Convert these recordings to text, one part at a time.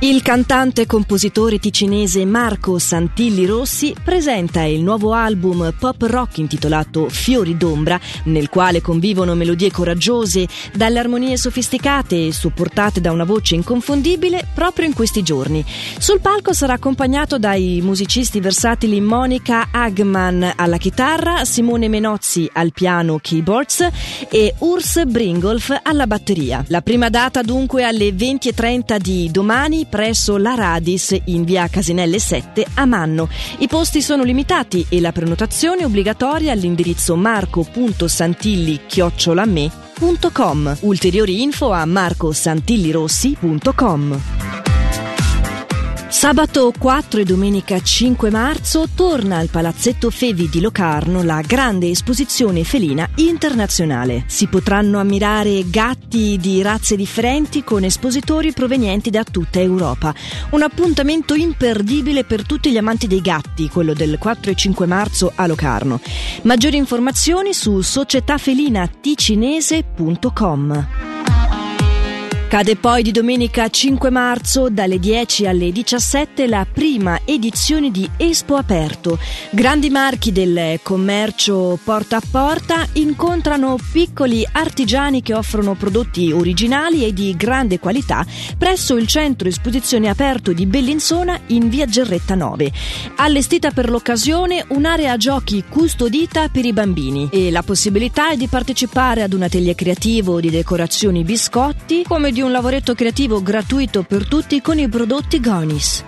Il cantante e compositore ticinese Marco Santilli Rossi presenta il nuovo album pop rock intitolato Fiori d'ombra, nel quale convivono melodie coraggiose, dalle armonie sofisticate e supportate da una voce inconfondibile proprio in questi giorni. Sul palco sarà accompagnato dai musicisti versatili Monica Hagman alla chitarra, Simone Menozzi al piano keyboards e Urs Bringolf alla batteria. La prima data dunque alle 20.30 di domani presso la Radis in via Casinelle 7 a Manno. I posti sono limitati e la prenotazione obbligatoria all'indirizzo marco.santilli-me.com. Ulteriori info a marcosantillirossi.com. Sabato 4 e domenica 5 marzo torna al Palazzetto Fevi di Locarno la grande esposizione felina internazionale. Si potranno ammirare gatti di razze differenti con espositori provenienti da tutta Europa. Un appuntamento imperdibile per tutti gli amanti dei gatti, quello del 4 e 5 marzo a Locarno. Maggiori informazioni su societafelinaticinese.com. Cade poi di domenica 5 marzo dalle 10 alle 17 la prima edizione di Espo Aperto. Grandi marchi del commercio porta a porta incontrano piccoli artigiani che offrono prodotti originali e di grande qualità presso il centro esposizione aperto di Bellinzona in via Gerretta 9. Allestita per l'occasione un'area giochi custodita per i bambini e la possibilità è di partecipare ad un atelier creativo di decorazioni biscotti come di di un lavoretto creativo gratuito per tutti con i prodotti Gonis.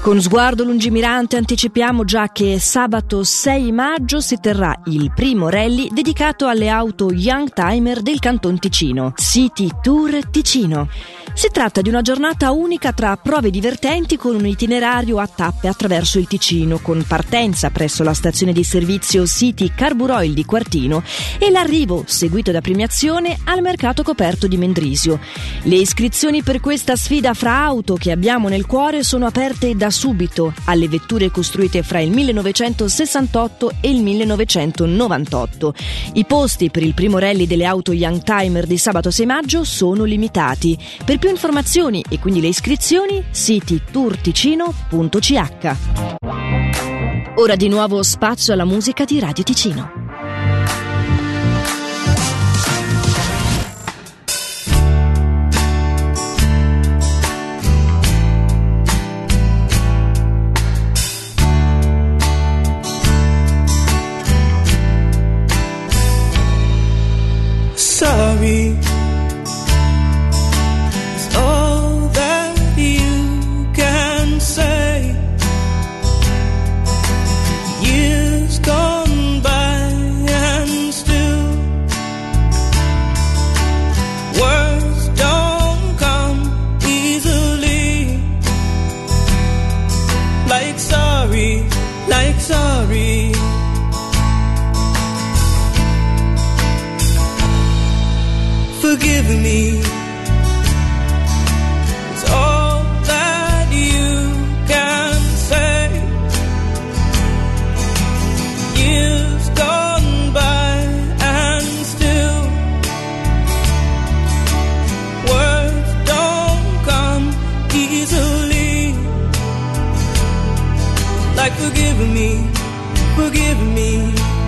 Con sguardo lungimirante anticipiamo già che sabato 6 maggio si terrà il primo rally dedicato alle auto Young Timer del Canton Ticino, City Tour Ticino. Si tratta di una giornata unica tra prove divertenti con un itinerario a tappe attraverso il Ticino, con partenza presso la stazione di servizio City Carburoil di Quartino e l'arrivo, seguito da premiazione, al mercato coperto di Mendrisio. Le iscrizioni per questa sfida fra auto che abbiamo nel cuore sono aperte da subito alle vetture costruite fra il 1968 e il 1998. I posti per il primo rally delle auto Young Timer di sabato 6 maggio sono limitati. Per più informazioni e quindi le iscrizioni, siti turticino.ch. Ora di nuovo spazio alla musica di Radio Ticino. say. Years gone by and still words don't come easily. Like sorry like sorry. Forgive me. Like forgive me, forgive me.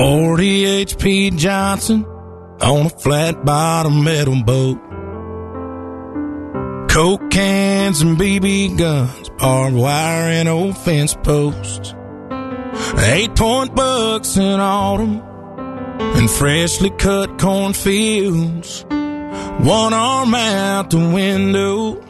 40 HP Johnson on a flat bottom metal boat. Coke cans and BB guns, barbed wire and old fence posts. Eight point bucks in autumn and freshly cut cornfields. One arm out the window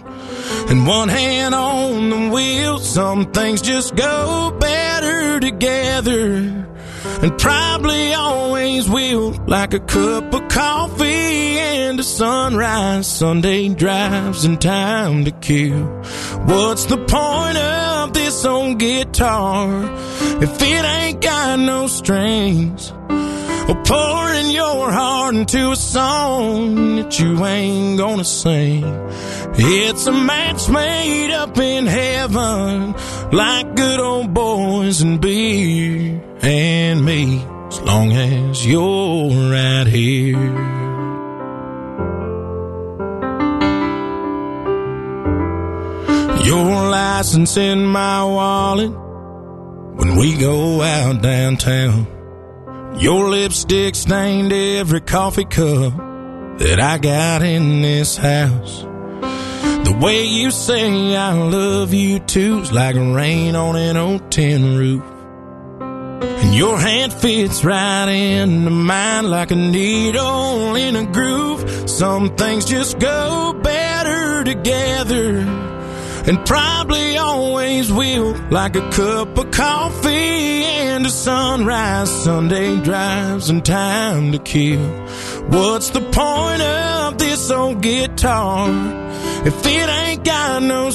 and one hand on the wheel. Some things just go better together and probably always will. Like a cup of coffee and a sunrise, Sunday drives and time to kill. What's the point of this old guitar if it ain't got no strings? Or pouring your heart into a song that you ain't gonna sing. It's a match made up in heaven, like good old boys and beer and me, as long as you're right here. Your license in my wallet when we go out downtown. Your lipstick stained every coffee cup that I got in this house. The way you say I love you too's like rain on an old tin roof. And your hand fits right into mine like a needle in a groove. Some things just go better together and probably always will. Like a cup of coffee and a sunrise, Sunday drives and time to kill. What's the point of this old guitar if it ain't got no